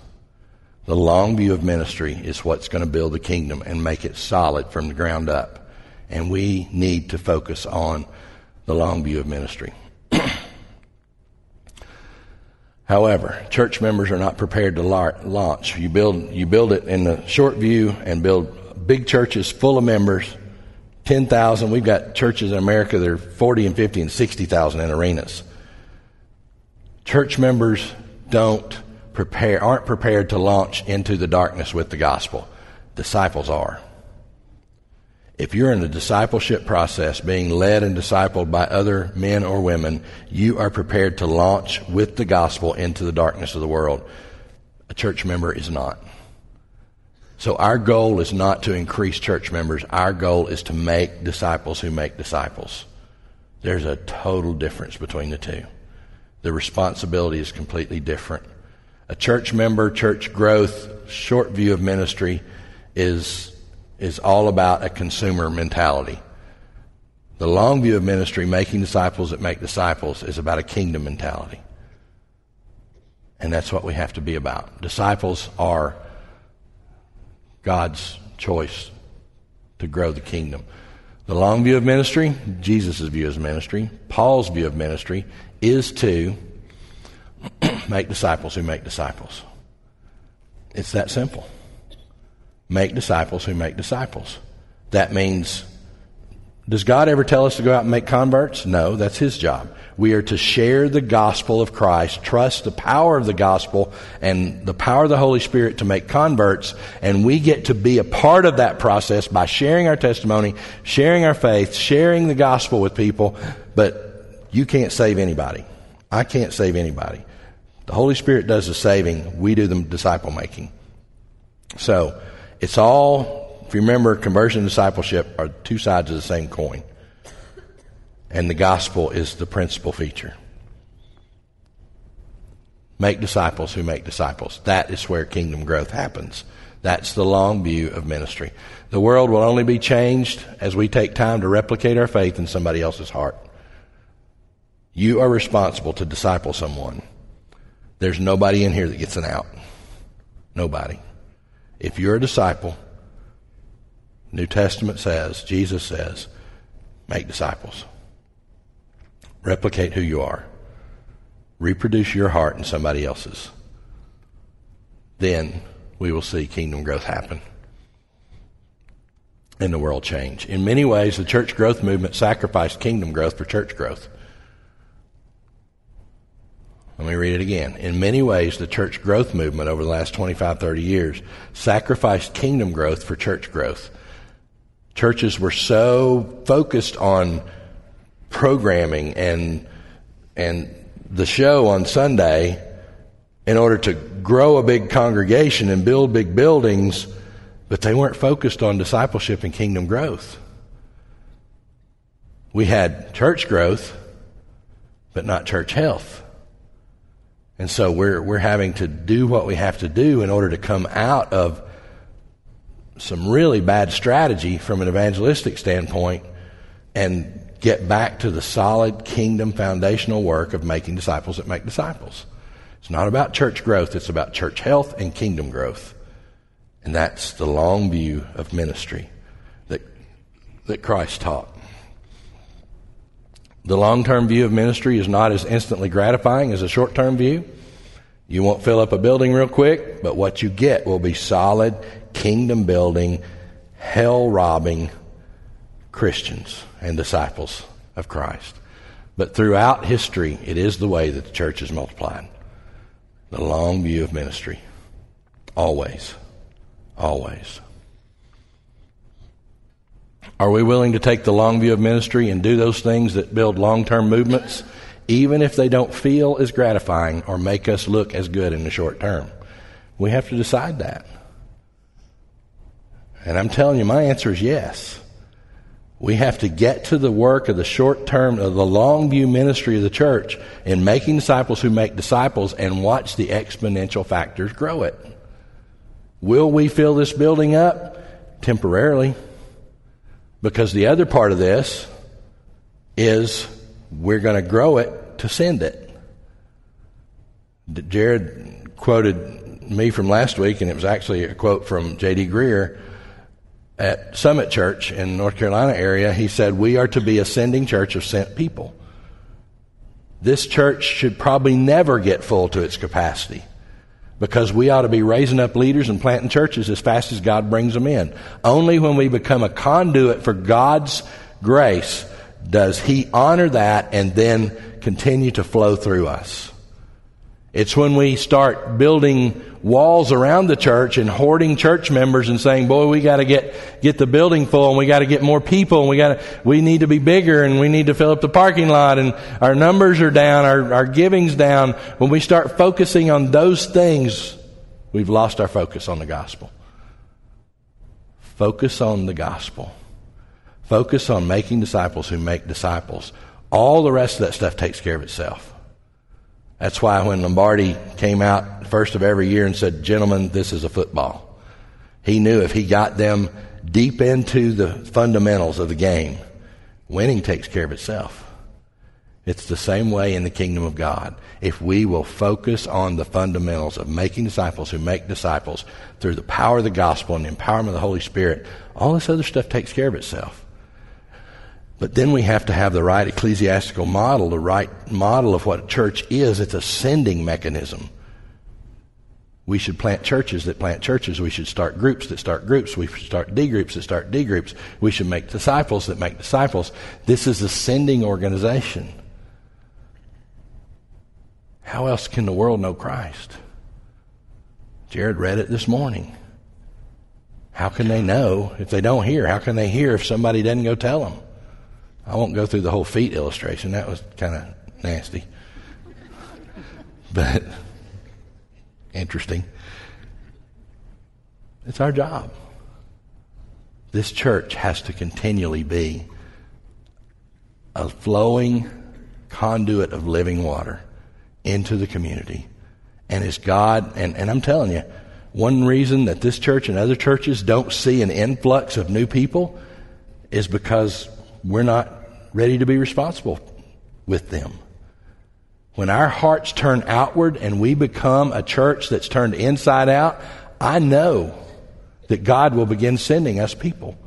The long view of ministry is what's going to build the kingdom and make it solid from the ground up. And we need to focus on the long view of ministry. However, church members are not prepared to launch. You build, you build it in the short view and build big churches full of members 10,000. We've got churches in America that are 40 and 50 and 60,000 in arenas. Church members don't prepare, aren't prepared to launch into the darkness with the gospel. Disciples are. If you're in the discipleship process, being led and discipled by other men or women, you are prepared to launch with the gospel into the darkness of the world. A church member is not. So our goal is not to increase church members. Our goal is to make disciples who make disciples. There's a total difference between the two. The responsibility is completely different. A church member, church growth, short view of ministry is, is all about a consumer mentality. The long view of ministry, making disciples that make disciples, is about a kingdom mentality. And that's what we have to be about. Disciples are God's choice to grow the kingdom. The long view of ministry, Jesus' view of ministry, Paul's view of ministry, is to make disciples who make disciples. It's that simple. Make disciples who make disciples. That means, does God ever tell us to go out and make converts? No, that's His job. We are to share the gospel of Christ, trust the power of the gospel and the power of the Holy Spirit to make converts, and we get to be a part of that process by sharing our testimony, sharing our faith, sharing the gospel with people, but you can't save anybody. I can't save anybody. The Holy Spirit does the saving, we do the disciple making. So, it's all, if you remember, conversion and discipleship are two sides of the same coin and the gospel is the principal feature. Make disciples who make disciples. That is where kingdom growth happens. That's the long view of ministry. The world will only be changed as we take time to replicate our faith in somebody else's heart. You are responsible to disciple someone. There's nobody in here that gets an out. Nobody. If you're a disciple, New Testament says, Jesus says, make disciples. Replicate who you are. Reproduce your heart in somebody else's. Then we will see kingdom growth happen and the world change. In many ways, the church growth movement sacrificed kingdom growth for church growth. Let me read it again. In many ways, the church growth movement over the last 25, 30 years sacrificed kingdom growth for church growth. Churches were so focused on programming and and the show on Sunday in order to grow a big congregation and build big buildings, but they weren't focused on discipleship and kingdom growth. We had church growth, but not church health. And so we're, we're having to do what we have to do in order to come out of some really bad strategy from an evangelistic standpoint and get back to the solid kingdom foundational work of making disciples that make disciples. It's not about church growth, it's about church health and kingdom growth. And that's the long view of ministry that, that Christ taught. The long term view of ministry is not as instantly gratifying as a short term view. You won't fill up a building real quick, but what you get will be solid, kingdom building, hell robbing Christians and disciples of Christ. But throughout history, it is the way that the church is multiplied. The long view of ministry. Always. Always. Are we willing to take the long view of ministry and do those things that build long term movements, even if they don't feel as gratifying or make us look as good in the short term? We have to decide that. And I'm telling you, my answer is yes. We have to get to the work of the short term, of the long view ministry of the church in making disciples who make disciples and watch the exponential factors grow it. Will we fill this building up? Temporarily. Because the other part of this is we're going to grow it to send it. Jared quoted me from last week, and it was actually a quote from J.D. Greear at Summit Church in North Carolina area, he said, We are to be a sending church of sent people. This church should probably never get full to its capacity. Because we ought to be raising up leaders and planting churches as fast as God brings them in. Only when we become a conduit for God's grace does He honor that and then continue to flow through us. It's when we start building walls around the church and hoarding church members and saying, boy, we got to get, get the building full and we got to get more people and we got to, we need to be bigger and we need to fill up the parking lot and our numbers are down, our, our giving's down. When we start focusing on those things, we've lost our focus on the gospel. Focus on the gospel. Focus on making disciples who make disciples. All the rest of that stuff takes care of itself. That's why when Lombardi came out first of every year and said, Gentlemen, this is a football, he knew if he got them deep into the fundamentals of the game, winning takes care of itself. It's the same way in the kingdom of God. If we will focus on the fundamentals of making disciples who make disciples through the power of the gospel and the empowerment of the Holy Spirit, all this other stuff takes care of itself. But then we have to have the right ecclesiastical model, the right model of what church is. It's a sending mechanism. We should plant churches that plant churches. We should start groups that start groups. We should start D groups that start D groups. We should make disciples that make disciples. This is a sending organization. How else can the world know Christ? Jared read it this morning. How can they know if they don't hear? How can they hear if somebody doesn't go tell them? I won't go through the whole feet illustration. That was kind of nasty. but interesting. It's our job. This church has to continually be a flowing conduit of living water into the community. And it's God, and, and I'm telling you, one reason that this church and other churches don't see an influx of new people is because we're not ready to be responsible with them. When our hearts turn outward and we become a church that's turned inside out, I know that God will begin sending us people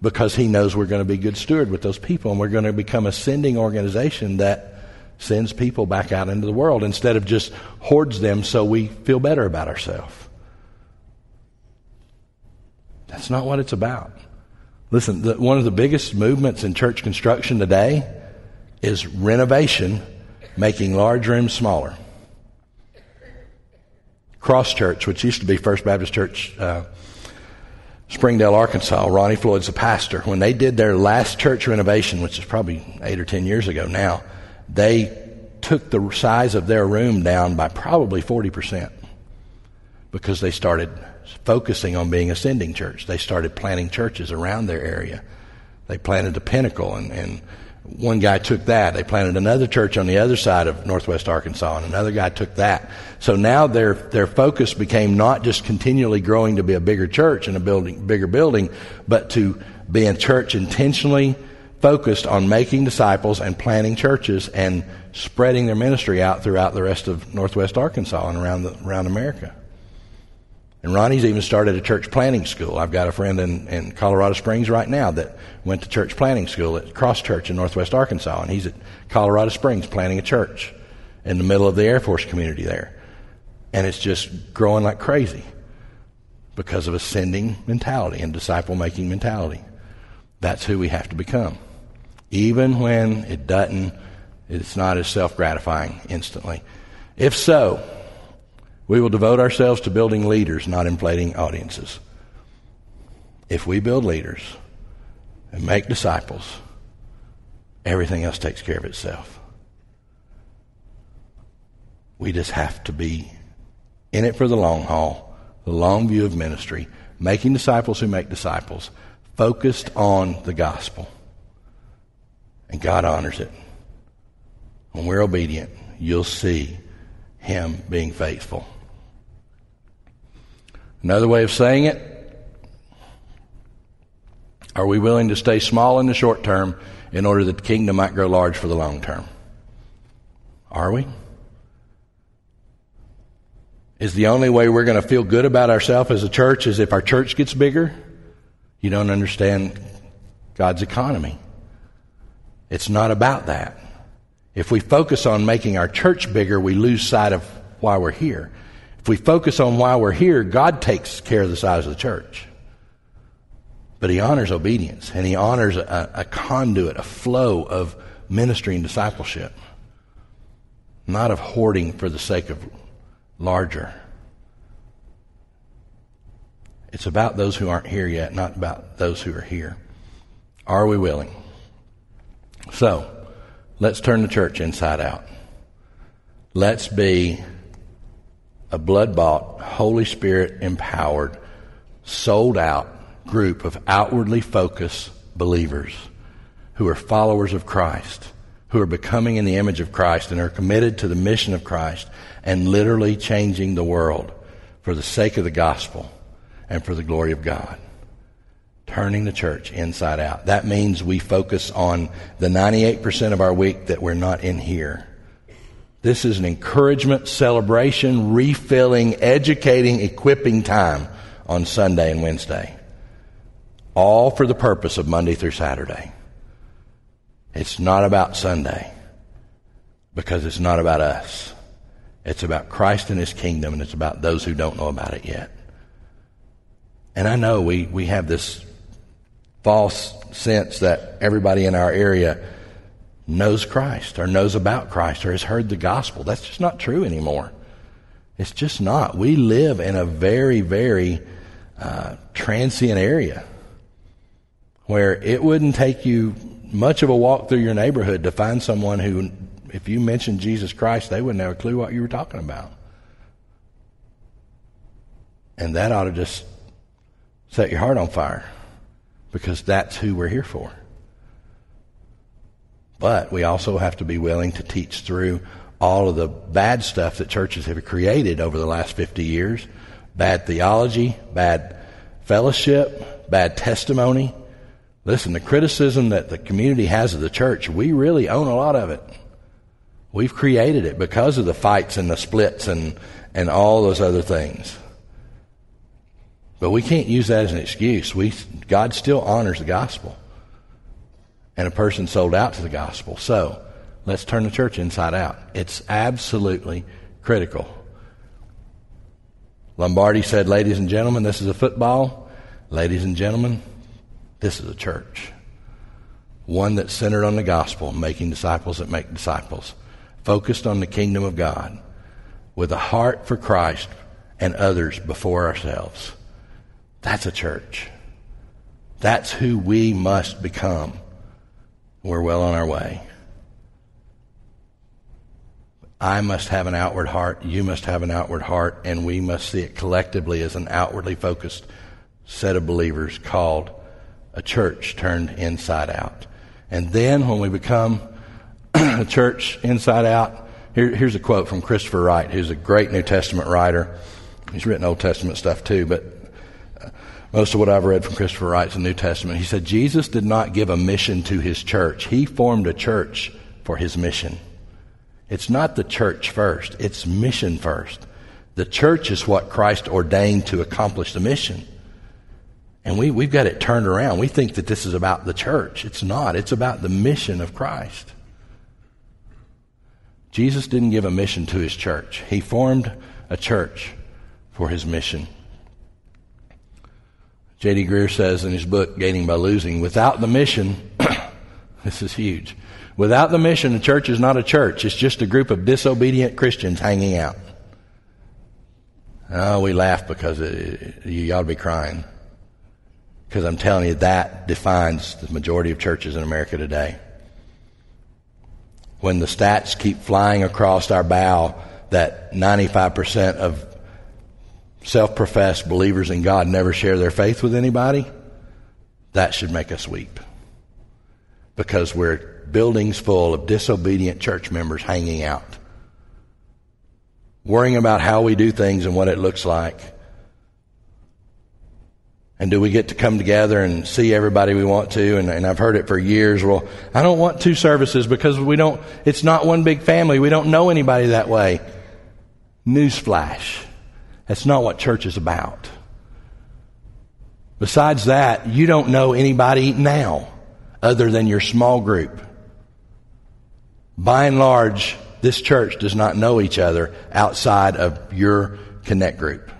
because He knows we're going to be good steward with those people and we're going to become a sending organization that sends people back out into the world instead of just hoards them so we feel better about ourselves. That's not what it's about. Listen, the, one of the biggest movements in church construction today is renovation, making large rooms smaller. Cross Church, which used to be First Baptist Church, uh, Springdale, Arkansas, Ronnie Floyd's the pastor. When they did their last church renovation, which is probably eight or ten years ago now, they took the size of their room down by probably 40% because they started focusing on being a sending church. They started planting churches around their area. They planted the Pinnacle, and, and one guy took that. They planted another church on the other side of northwest Arkansas, and another guy took that. So now their their focus became not just continually growing to be a bigger church and a building bigger building, but to be a church intentionally focused on making disciples and planting churches and spreading their ministry out throughout the rest of northwest Arkansas and around the, around America. And Ronnie's even started a church planning school. I've got a friend in, in Colorado Springs right now that went to church planning school at Cross Church in Northwest Arkansas, and he's at Colorado Springs planning a church in the middle of the Air Force community there. And it's just growing like crazy because of ascending mentality and disciple making mentality. That's who we have to become. Even when it doesn't, it's not as self gratifying instantly. If so, we will devote ourselves to building leaders, not inflating audiences. If we build leaders and make disciples, everything else takes care of itself. We just have to be in it for the long haul, the long view of ministry, making disciples who make disciples, focused on the gospel. And God honors it. When we're obedient, you'll see Him being faithful. Another way of saying it, are we willing to stay small in the short term in order that the kingdom might grow large for the long term? Are we? Is the only way we're going to feel good about ourselves as a church is if our church gets bigger? You don't understand God's economy. It's not about that. If we focus on making our church bigger, we lose sight of why we're here. If we focus on why we're here, God takes care of the size of the church. But He honors obedience and He honors a, a conduit, a flow of ministry and discipleship, not of hoarding for the sake of larger. It's about those who aren't here yet, not about those who are here. Are we willing? So, let's turn the church inside out. Let's be a blood bought, Holy Spirit empowered, sold out group of outwardly focused believers who are followers of Christ, who are becoming in the image of Christ and are committed to the mission of Christ and literally changing the world for the sake of the gospel and for the glory of God. Turning the church inside out. That means we focus on the 98% of our week that we're not in here. This is an encouragement, celebration, refilling, educating, equipping time on Sunday and Wednesday. All for the purpose of Monday through Saturday. It's not about Sunday because it's not about us. It's about Christ and His kingdom, and it's about those who don't know about it yet. And I know we, we have this false sense that everybody in our area knows Christ or knows about Christ or has heard the gospel. That's just not true anymore. It's just not. We live in a very, very uh, transient area where it wouldn't take you much of a walk through your neighborhood to find someone who, if you mentioned Jesus Christ, they wouldn't have a clue what you were talking about. And that ought to just set your heart on fire because that's who we're here for. But we also have to be willing to teach through all of the bad stuff that churches have created over the last 50 years bad theology, bad fellowship, bad testimony. Listen, the criticism that the community has of the church, we really own a lot of it. We've created it because of the fights and the splits and, and all those other things. But we can't use that as an excuse. We, God still honors the gospel. And a person sold out to the gospel. So, let's turn the church inside out. It's absolutely critical. Lombardi said, Ladies and gentlemen, this is a football. Ladies and gentlemen, this is a church. One that's centered on the gospel, making disciples that make disciples, focused on the kingdom of God, with a heart for Christ and others before ourselves. That's a church. That's who we must become. We're well on our way. I must have an outward heart. You must have an outward heart. And we must see it collectively as an outwardly focused set of believers called a church turned inside out. And then when we become a church inside out, here, here's a quote from Christopher Wright, who's a great New Testament writer. He's written Old Testament stuff too, but most of what I've read from Christopher Wright's the New Testament. He said Jesus did not give a mission to his church. He formed a church for his mission. It's not the church first, it's mission first. The church is what Christ ordained to accomplish the mission. And we, we've got it turned around. We think that this is about the church. It's not. It's about the mission of Christ. Jesus didn't give a mission to his church. He formed a church for his mission. J.D. Greear says in his book, Gaining by Losing, without the mission, this is huge. Without the mission, the church is not a church. It's just a group of disobedient Christians hanging out. Oh, we laugh because it, you ought to be crying. Because I'm telling you, that defines the majority of churches in America today. When the stats keep flying across our bow that 95% of self professed believers in God never share their faith with anybody, that should make us weep. Because we're buildings full of disobedient church members hanging out, worrying about how we do things and what it looks like. And do we get to come together and see everybody we want to? And, and, I've heard it for years. Well, I don't want two services because we don't, it's not one big family. We don't know anybody that way. Newsflash. That's not what church is about. Besides that, you don't know anybody now other than your small group. By and large, this church does not know each other outside of your connect group.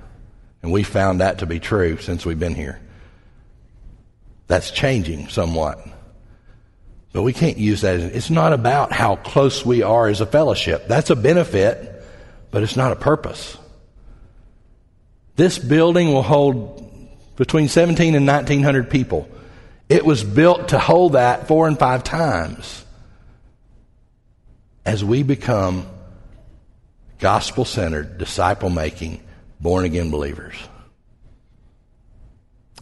And we found that to be true since we've been here. That's changing somewhat. But we can't use that. It's not about how close we are as a fellowship. That's a benefit, but it's not a purpose. This building will hold between 17 and 1900 people. It was built to hold that four and five times. As we become gospel centered, disciple making, born again believers.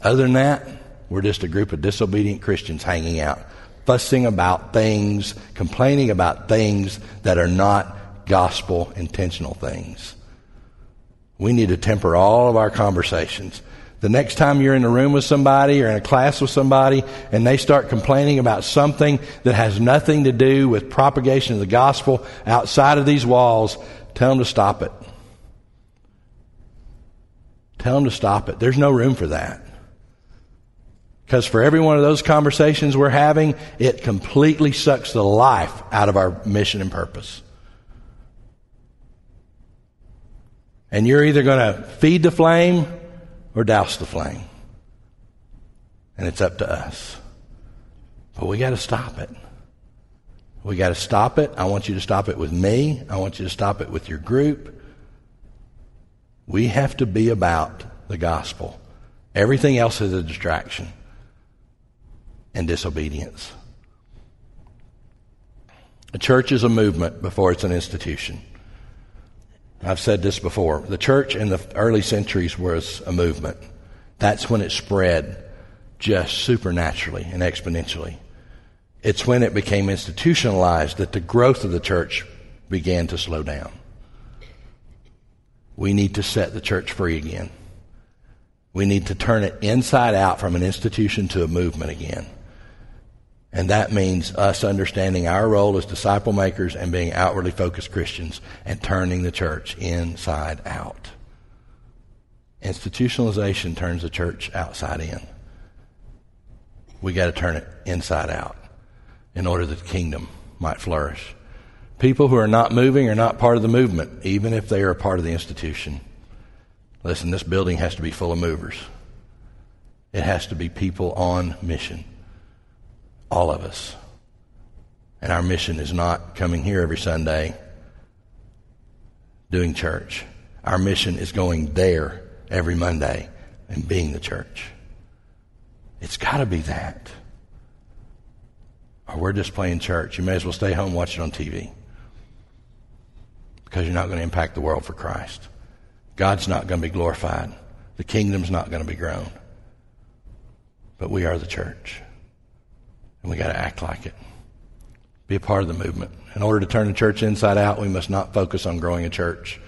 Other than that, we're just a group of disobedient Christians hanging out, fussing about things, complaining about things that are not gospel intentional things. We need to temper all of our conversations. The next time you're in a room with somebody or in a class with somebody and they start complaining about something that has nothing to do with propagation of the gospel outside of these walls, tell them to stop it. Tell them to stop it. There's no room for that. Because for every one of those conversations we're having, it completely sucks the life out of our mission and purpose. And you're either going to feed the flame or douse the flame. And it's up to us. But we got to stop it. We got to stop it. I want you to stop it with me. I want you to stop it with your group. We have to be about the gospel. Everything else is a distraction and disobedience. A church is a movement before it's an institution. I've said this before. The church in the early centuries was a movement. That's when it spread just supernaturally and exponentially. It's when it became institutionalized that the growth of the church began to slow down. We need to set the church free again. We need to turn it inside out from an institution to a movement again. And that means us understanding our role as disciple makers and being outwardly focused Christians and turning the church inside out. Institutionalization turns the church outside in. We got to turn it inside out in order that the kingdom might flourish. People who are not moving are not part of the movement, even if they are a part of the institution. Listen, this building has to be full of movers. It has to be people on mission. All of us. And our mission is not coming here every Sunday doing church. Our mission is going there every Monday and being the church. It's got to be that. Or we're just playing church. You may as well stay home watch it on TV because you're not going to impact the world for Christ. God's not going to be glorified. The kingdom's not going to be grown. But we are the church. And we got to act like it. Be a part of the movement. In order to turn the church inside out, we must not focus on growing a church.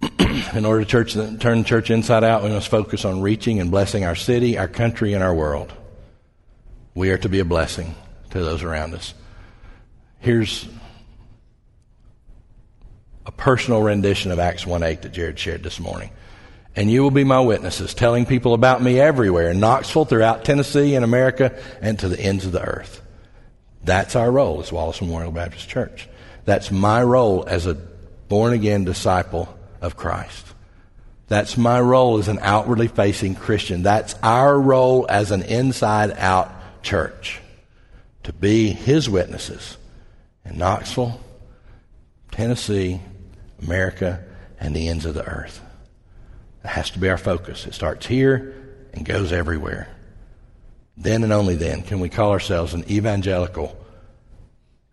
In order to church, turn the church inside out, we must focus on reaching and blessing our city, our country, and our world. We are to be a blessing to those around us. Here's a personal rendition of Acts 1 8 that Jared shared this morning. And you will be my witnesses, telling people about me everywhere in Knoxville, throughout Tennessee in America, and to the ends of the earth. That's our role as Wallace Memorial Baptist Church. That's my role as a born again disciple of Christ. That's my role as an outwardly facing Christian. That's our role as an inside out church. To be his witnesses in Knoxville, Tennessee, America, and the ends of the earth. That has to be our focus. It starts here and goes everywhere. Then and only then can we call ourselves an evangelical,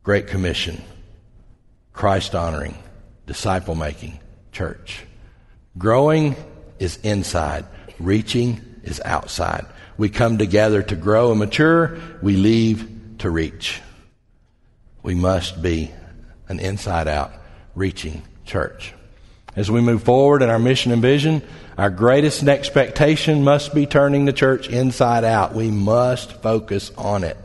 Great Commission, Christ honoring, disciple making church. Growing is inside, reaching is outside. We come together to grow and mature, we leave to reach. We must be an inside out, reaching church. As we move forward in our mission and vision, our greatest expectation must be turning the church inside out. We must focus on it.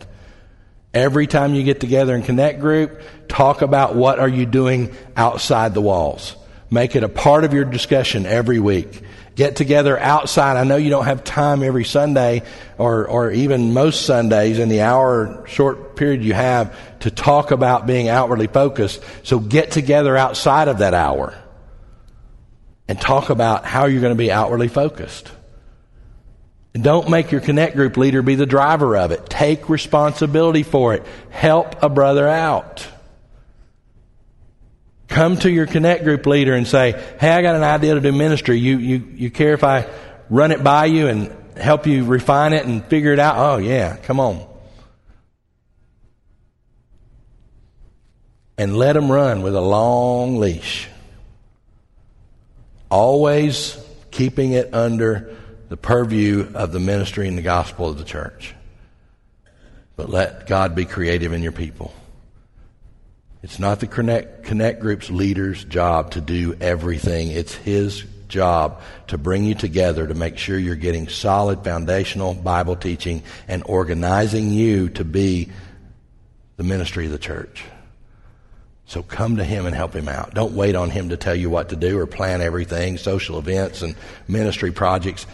Every time you get together in Connect Group, talk about what are you doing outside the walls. Make it a part of your discussion every week. Get together outside. I know you don't have time every Sunday or, or even most Sundays in the hour short period you have to talk about being outwardly focused. So get together outside of that hour and talk about how you're going to be outwardly focused. Don't make your connect group leader be the driver of it. Take responsibility for it. Help a brother out. Come to your connect group leader and say, Hey, I got an idea to do ministry. You, you, you care if I run it by you and help you refine it and figure it out? Oh, yeah, come on. And let them run with a long leash. Always keeping it under the purview of the ministry and the gospel of the church. But let God be creative in your people. It's not the Connect, Connect Group's leader's job to do everything. It's his job to bring you together to make sure you're getting solid foundational Bible teaching and organizing you to be the ministry of the church. So come to him and help him out. Don't wait on him to tell you what to do or plan everything, social events and ministry projects.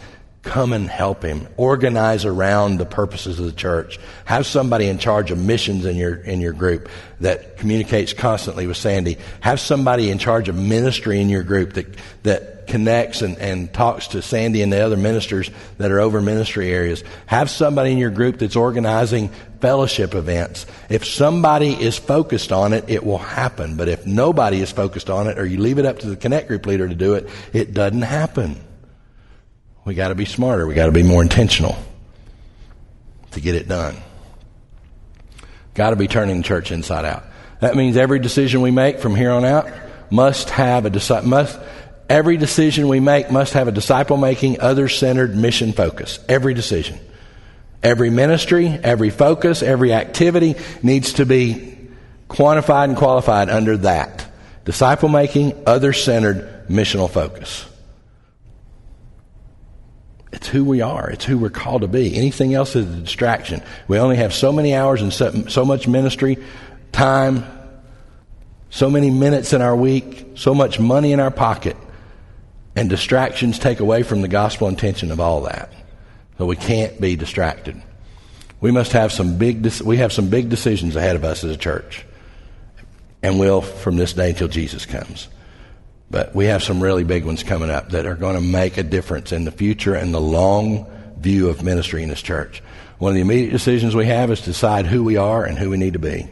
Come and help him. Organize around the purposes of the church. Have somebody in charge of missions in your, in your group that communicates constantly with Sandy. Have somebody in charge of ministry in your group that, that connects and, and talks to Sandy and the other ministers that are over ministry areas. Have somebody in your group that's organizing fellowship events. If somebody is focused on it, it will happen. But if nobody is focused on it or you leave it up to the connect group leader to do it, it doesn't happen. We got to be smarter. We got to be more intentional to get it done. Got to be turning the church inside out. That means every decision we make from here on out must have a must every decision we make must have a disciple making, other centered mission focus. Every decision. Every ministry, every focus, every activity needs to be quantified and qualified under that. Disciple making, other centered missional focus. It's who we are. It's who we're called to be. Anything else is a distraction. We only have so many hours and so, so much ministry time, so many minutes in our week, so much money in our pocket, and distractions take away from the gospel intention of all that. So we can't be distracted. We must have some big, we have some big decisions ahead of us as a church. And will from this day until Jesus comes. But we have some really big ones coming up that are going to make a difference in the future and the long view of ministry in this church. One of the immediate decisions we have is to decide who we are and who we need to be.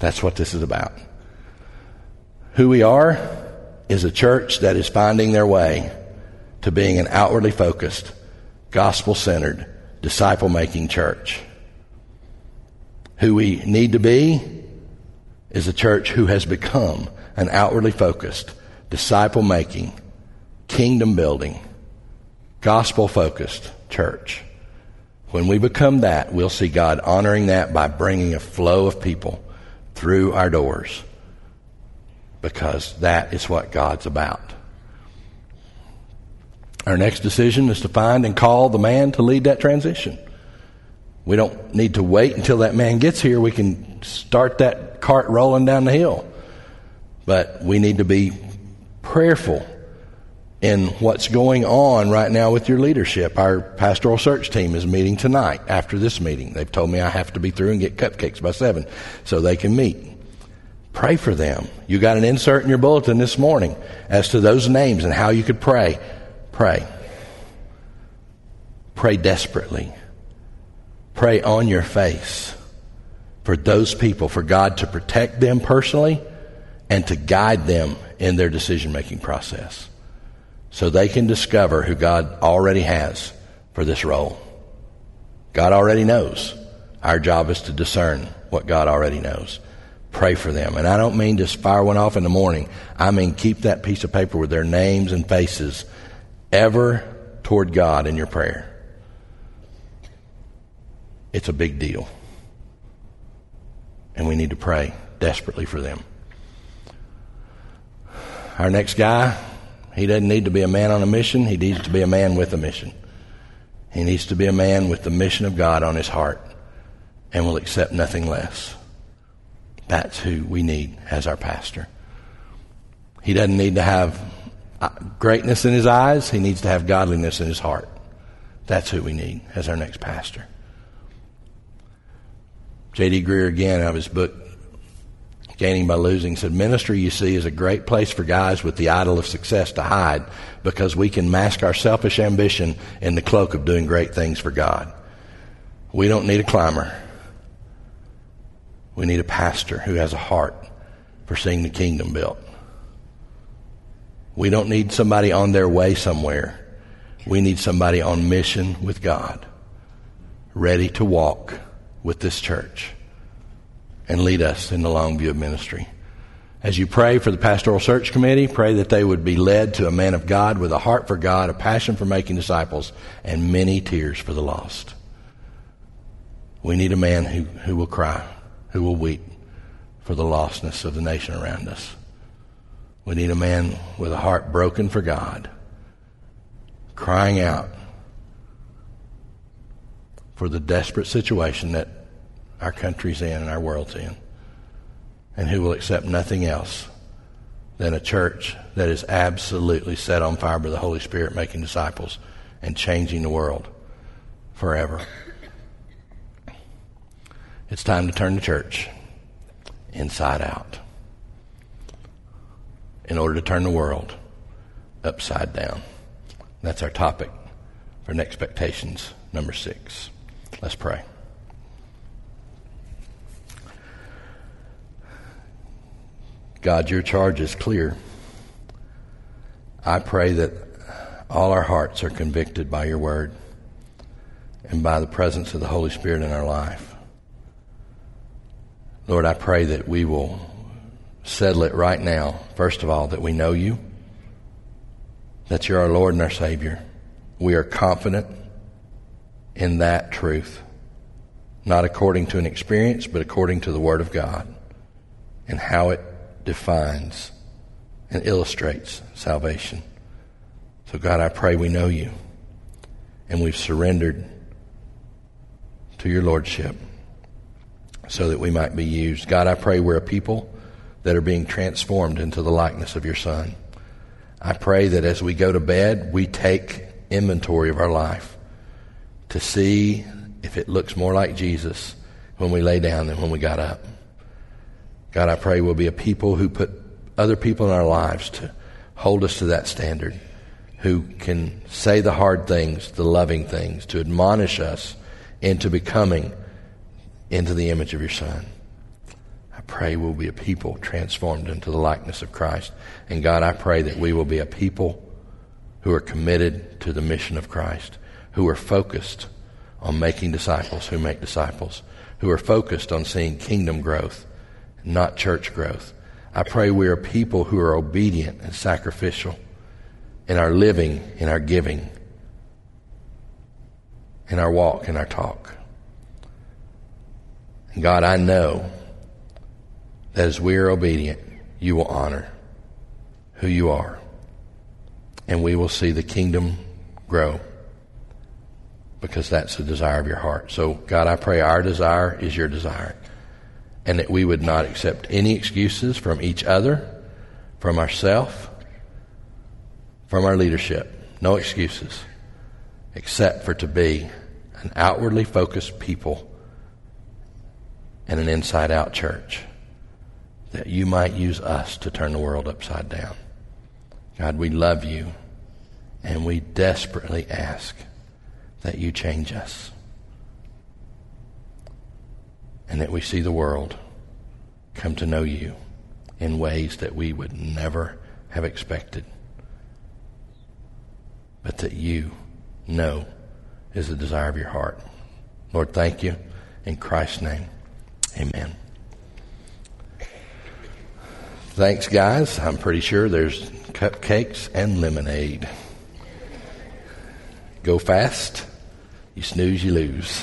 That's what this is about. Who we are is a church that is finding their way to being an outwardly focused, gospel centered, disciple making church. Who we need to be is a church who has become an outwardly focused, disciple making, kingdom building, gospel focused church. When we become that, we'll see God honoring that by bringing a flow of people through our doors because that is what God's about. Our next decision is to find and call the man to lead that transition. We don't need to wait until that man gets here. We can start that cart rolling down the hill. But we need to be prayerful in what's going on right now with your leadership. Our pastoral search team is meeting tonight after this meeting. They've told me I have to be through and get cupcakes by 7 so they can meet. Pray for them. You got an insert in your bulletin this morning as to those names and how you could pray. Pray. Pray desperately. Pray on your face for those people, for God to protect them personally and to guide them in their decision making process so they can discover who God already has for this role. God already knows. Our job is to discern what God already knows. Pray for them. And I don't mean just fire one off in the morning. I mean keep that piece of paper with their names and faces ever toward God in your prayer. It's a big deal. And we need to pray desperately for them. Our next guy, he doesn't need to be a man on a mission, he needs to be a man with a mission. He needs to be a man with the mission of God on his heart and will accept nothing less. That's who we need as our pastor. He doesn't need to have uh, greatness in his eyes, he needs to have godliness in his heart. That's who we need as our next pastor. J.D. Greear, again, out of his book, Gaining by Losing said, Ministry, you see, is a great place for guys with the idol of success to hide because we can mask our selfish ambition in the cloak of doing great things for God. We don't need a climber. We need a pastor who has a heart for seeing the kingdom built. We don't need somebody on their way somewhere. We need somebody on mission with God, ready to walk with this church and lead us in the long view of ministry. As you pray for the pastoral search committee, pray that they would be led to a man of God with a heart for God, a passion for making disciples, and many tears for the lost. We need a man who, who will cry, who will weep for the lostness of the nation around us. We need a man with a heart broken for God, crying out for the desperate situation that our country's in and our world's in, and who will accept nothing else than a church that is absolutely set on fire by the Holy Spirit, making disciples and changing the world forever. It's time to turn the church inside out in order to turn the world upside down. That's our topic for NexTpectations number six. Let's pray. God, your charge is clear. I pray that all our hearts are convicted by your word and by the presence of the Holy Spirit in our life. Lord, I pray that we will settle it right now, first of all, that we know you, that you're our Lord and our Savior. We are confident in that truth, not according to an experience, but according to the Word of God and how it defines and illustrates salvation. So, God, I pray we know you and we've surrendered to your Lordship so that we might be used. God, I pray we're a people that are being transformed into the likeness of your Son. I pray that as we go to bed, we take inventory of our life to see if it looks more like Jesus when we lay down than when we got up. God, I pray we'll be a people who put other people in our lives to hold us to that standard, who can say the hard things, the loving things, to admonish us into becoming into the image of your Son. I pray we'll be a people transformed into the likeness of Christ. And God, I pray that we will be a people who are committed to the mission of Christ, who are focused on making disciples who make disciples, who are focused on seeing kingdom growth not church growth. I pray we are people who are obedient and sacrificial in our living, in our giving, in our walk, in our talk. And God, I know that as we are obedient, you will honor who you are. And we will see the kingdom grow because that's the desire of your heart. So, God, I pray our desire is your desire and that we would not accept any excuses from each other, from ourselves, from our leadership. No excuses, except for to be an outwardly focused people and an inside out church, that you might use us to turn the world upside down. God, we love you, and we desperately ask that you change us and that we see the world come to know you in ways that we would never have expected, but that you know is the desire of your heart. Lord, thank you. In Christ's name, amen. Thanks, guys. I'm pretty sure there's cupcakes and lemonade. Go fast. You snooze, you lose.